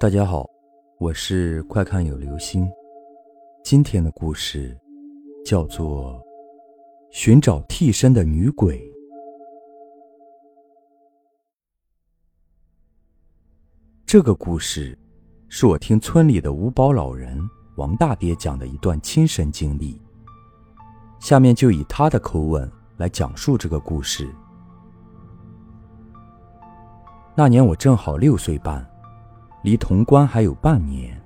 大家好，我是快看有流星。今天的故事叫做《寻找替身的女鬼》。这个故事是我听村里的五保老人王大爹讲的一段亲身经历。下面就以他的口吻来讲述这个故事。那年我正好六岁半。离潼关还有半年，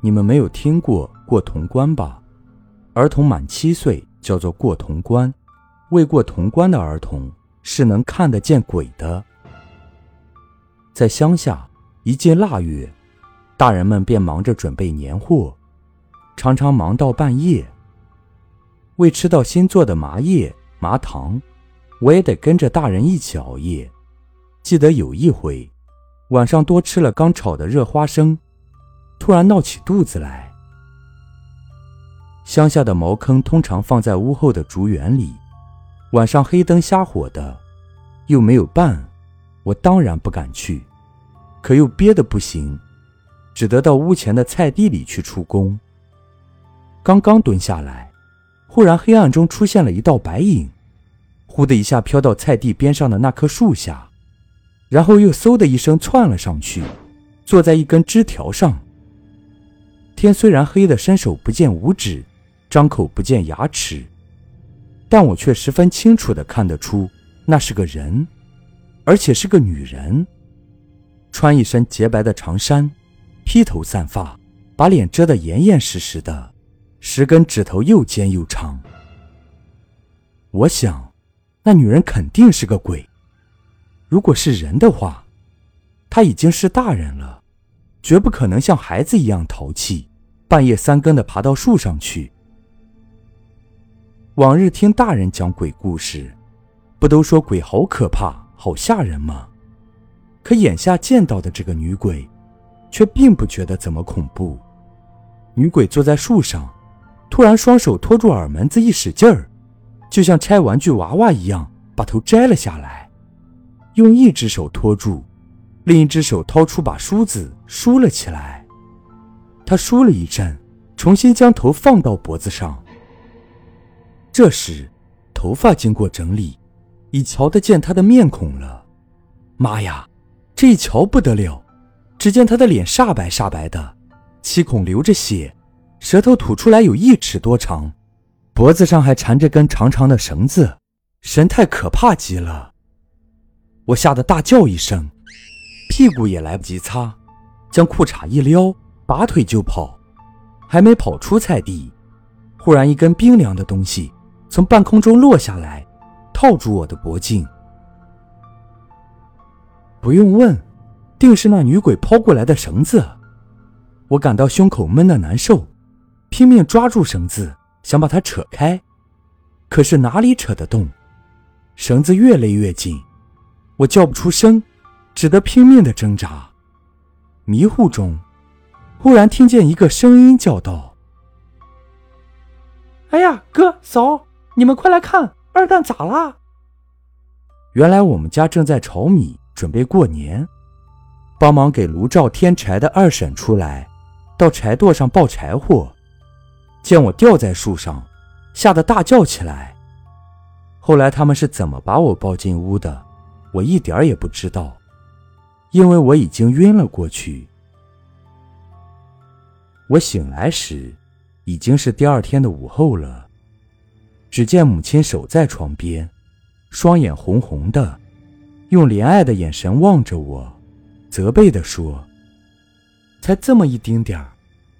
你们没有听过过潼关吧？儿童满七岁叫做过潼关，未过潼关的儿童是能看得见鬼的。在乡下，一进腊月，大人们便忙着准备年货，常常忙到半夜。为吃到新做的麻叶、麻糖，我也得跟着大人一起熬夜。记得有一回。晚上多吃了刚炒的热花生，突然闹起肚子来。乡下的茅坑通常放在屋后的竹园里，晚上黑灯瞎火的，又没有伴，我当然不敢去，可又憋得不行，只得到屋前的菜地里去出工。刚刚蹲下来，忽然黑暗中出现了一道白影，忽的一下飘到菜地边上的那棵树下。然后又嗖的一声窜了上去，坐在一根枝条上。天虽然黑得伸手不见五指，张口不见牙齿，但我却十分清楚地看得出，那是个人，而且是个女人，穿一身洁白的长衫，披头散发，把脸遮得严严实实的，十根指头又尖又长。我想，那女人肯定是个鬼。如果是人的话，他已经是大人了，绝不可能像孩子一样淘气，半夜三更的爬到树上去。往日听大人讲鬼故事，不都说鬼好可怕、好吓人吗？可眼下见到的这个女鬼，却并不觉得怎么恐怖。女鬼坐在树上，突然双手托住耳门子，一使劲儿，就像拆玩具娃娃一样，把头摘了下来。用一只手托住，另一只手掏出把梳子梳了起来。他梳了一阵，重新将头放到脖子上。这时，头发经过整理，已瞧得见他的面孔了。妈呀，这一瞧不得了！只见他的脸煞白煞白的，七孔流着血，舌头吐出来有一尺多长，脖子上还缠着根长长的绳子，神态可怕极了。我吓得大叫一声，屁股也来不及擦，将裤衩一撩，拔腿就跑。还没跑出菜地，忽然一根冰凉的东西从半空中落下来，套住我的脖颈。不用问，定是那女鬼抛过来的绳子。我感到胸口闷得难受，拼命抓住绳子，想把它扯开，可是哪里扯得动？绳子越勒越紧。我叫不出声，只得拼命的挣扎。迷糊中，忽然听见一个声音叫道：“哎呀，哥嫂，你们快来看，二蛋咋啦？”原来我们家正在炒米，准备过年，帮忙给炉灶添柴的二婶出来，到柴垛上抱柴火，见我吊在树上，吓得大叫起来。后来他们是怎么把我抱进屋的？我一点也不知道，因为我已经晕了过去。我醒来时，已经是第二天的午后了。只见母亲守在床边，双眼红红的，用怜爱的眼神望着我，责备地说：“才这么一丁点儿，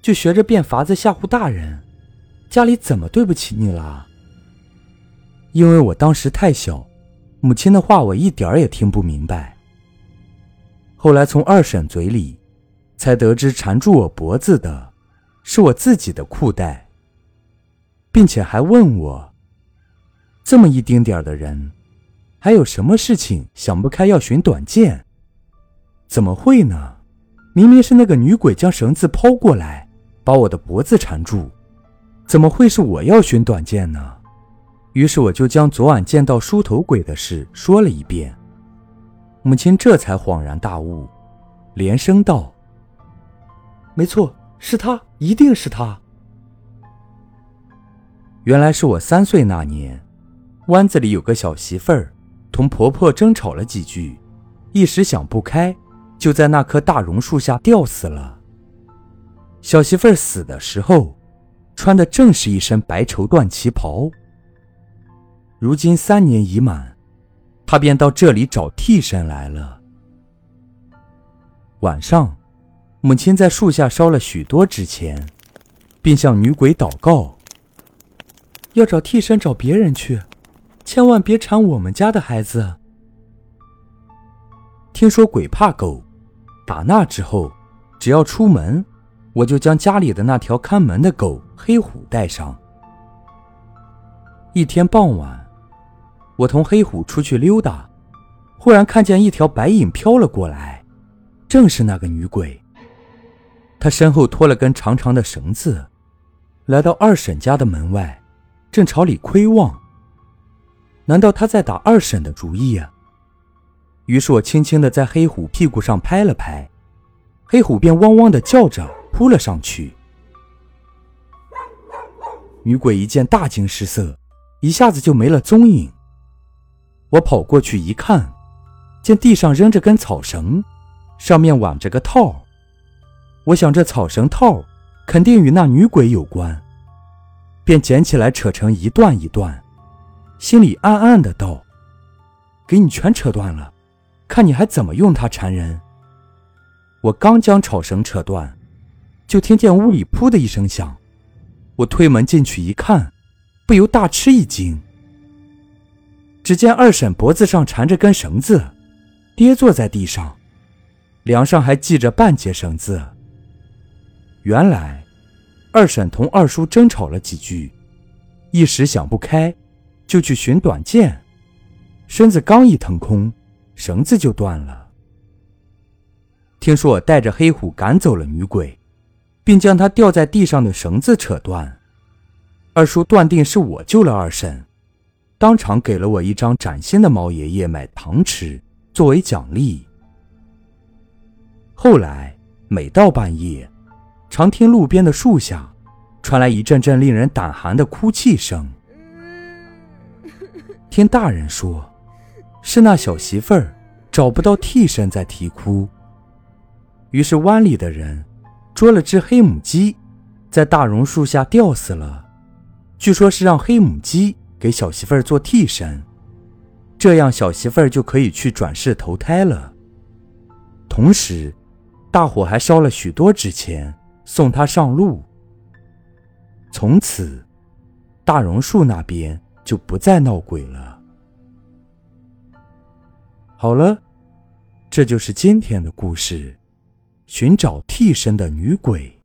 就学着变法子吓唬大人，家里怎么对不起你了？”因为我当时太小。母亲的话我一点儿也听不明白。后来从二婶嘴里，才得知缠住我脖子的，是我自己的裤带，并且还问我：这么一丁点儿的人，还有什么事情想不开要寻短见？怎么会呢？明明是那个女鬼将绳子抛过来，把我的脖子缠住，怎么会是我要寻短见呢？于是我就将昨晚见到梳头鬼的事说了一遍，母亲这才恍然大悟，连声道：“没错，是他，一定是他。原来是我三岁那年，湾子里有个小媳妇儿，同婆婆争吵了几句，一时想不开，就在那棵大榕树下吊死了。小媳妇儿死的时候，穿的正是一身白绸缎旗袍。如今三年已满，他便到这里找替身来了。晚上，母亲在树下烧了许多纸钱，并向女鬼祷告。要找替身，找别人去，千万别缠我们家的孩子。听说鬼怕狗，打那之后，只要出门，我就将家里的那条看门的狗黑虎带上。一天傍晚，我同黑虎出去溜达，忽然看见一条白影飘了过来，正是那个女鬼。她身后拖了根长长的绳子，来到二婶家的门外。正朝里窥望，难道她在打二婶的主意呀？于是我轻轻地在黑虎屁股上拍了拍，黑虎便汪汪地叫着扑了上去。女鬼一见大惊失色，一下子就没了踪影。我跑过去一看，见地上扔着根草绳，上面挽着个套。我想这草绳套肯定与那女鬼有关。便捡起来扯成一段一段，心里暗暗的道：“给你全扯断了，看你还怎么用它缠人。”我刚将草绳扯断，就听见屋里“噗”的一声响。我推门进去一看，不由大吃一惊。只见二婶脖子上缠着根绳子，跌坐在地上，梁上还系着半截绳子。原来。二婶同二叔争吵了几句，一时想不开，就去寻短剑，身子刚一腾空，绳子就断了。听说我带着黑虎赶走了女鬼，并将她掉在地上的绳子扯断，二叔断定是我救了二婶，当场给了我一张崭新的毛爷爷买糖吃作为奖励。后来每到半夜。常听路边的树下传来一阵阵令人胆寒的哭泣声。听大人说，是那小媳妇儿找不到替身在啼哭。于是湾里的人捉了只黑母鸡，在大榕树下吊死了。据说是让黑母鸡给小媳妇儿做替身，这样小媳妇儿就可以去转世投胎了。同时，大伙还烧了许多纸钱。送他上路。从此，大榕树那边就不再闹鬼了。好了，这就是今天的故事：寻找替身的女鬼。